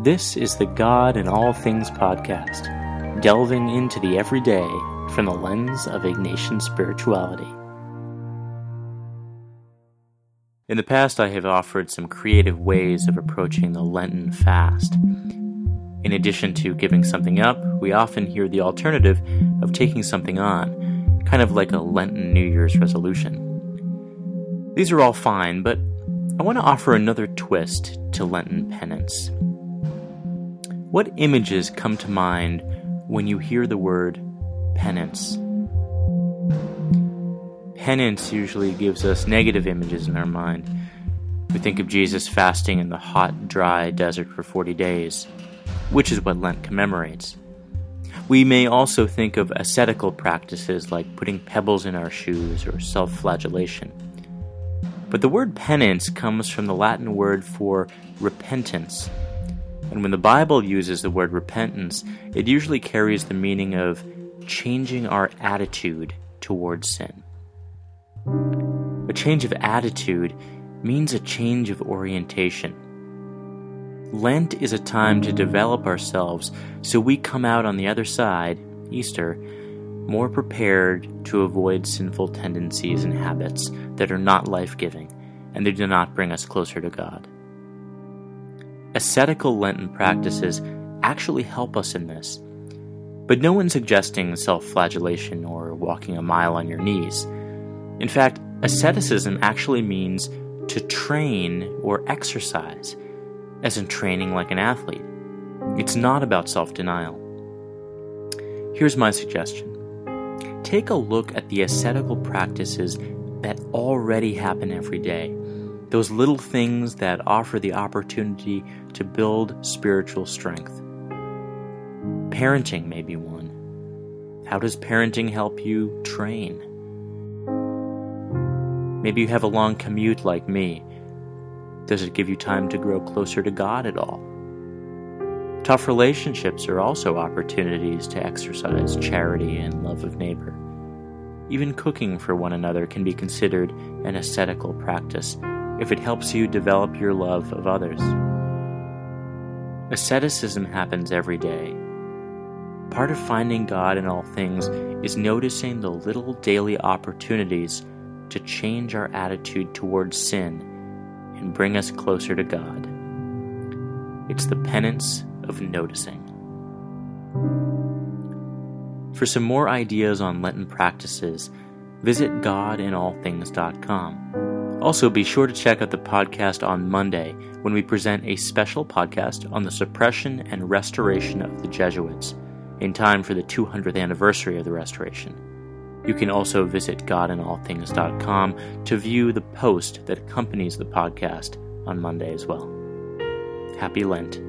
This is the God in All Things podcast, delving into the everyday from the lens of Ignatian spirituality. In the past, I have offered some creative ways of approaching the Lenten fast. In addition to giving something up, we often hear the alternative of taking something on, kind of like a Lenten New Year's resolution. These are all fine, but I want to offer another twist to Lenten penance. What images come to mind when you hear the word penance? Penance usually gives us negative images in our mind. We think of Jesus fasting in the hot, dry desert for 40 days, which is what Lent commemorates. We may also think of ascetical practices like putting pebbles in our shoes or self flagellation. But the word penance comes from the Latin word for repentance, and when the Bible uses the word repentance, it usually carries the meaning of changing our attitude towards sin. A change of attitude means a change of orientation. Lent is a time to develop ourselves so we come out on the other side, Easter, more prepared to avoid sinful tendencies and habits that are not life giving and they do not bring us closer to God. Ascetical Lenten practices actually help us in this. But no one's suggesting self flagellation or walking a mile on your knees. In fact, asceticism actually means to train or exercise, as in training like an athlete. It's not about self denial. Here's my suggestion take a look at the ascetical practices that already happen every day those little things that offer the opportunity to build spiritual strength. Parenting may be one. How does parenting help you train? Maybe you have a long commute like me. Does it give you time to grow closer to God at all? Tough relationships are also opportunities to exercise charity and love of neighbor. Even cooking for one another can be considered an ascetical practice if it helps you develop your love of others. Asceticism happens every day. Part of finding God in all things is noticing the little daily opportunities to change our attitude towards sin and bring us closer to God. It's the penance of noticing. For some more ideas on Lenten practices, visit godinallthings.com. Also, be sure to check out the podcast on Monday when we present a special podcast on the suppression and restoration of the Jesuits in time for the 200th anniversary of the restoration. You can also visit godinallthings.com to view the post that accompanies the podcast on Monday as well. Happy Lent.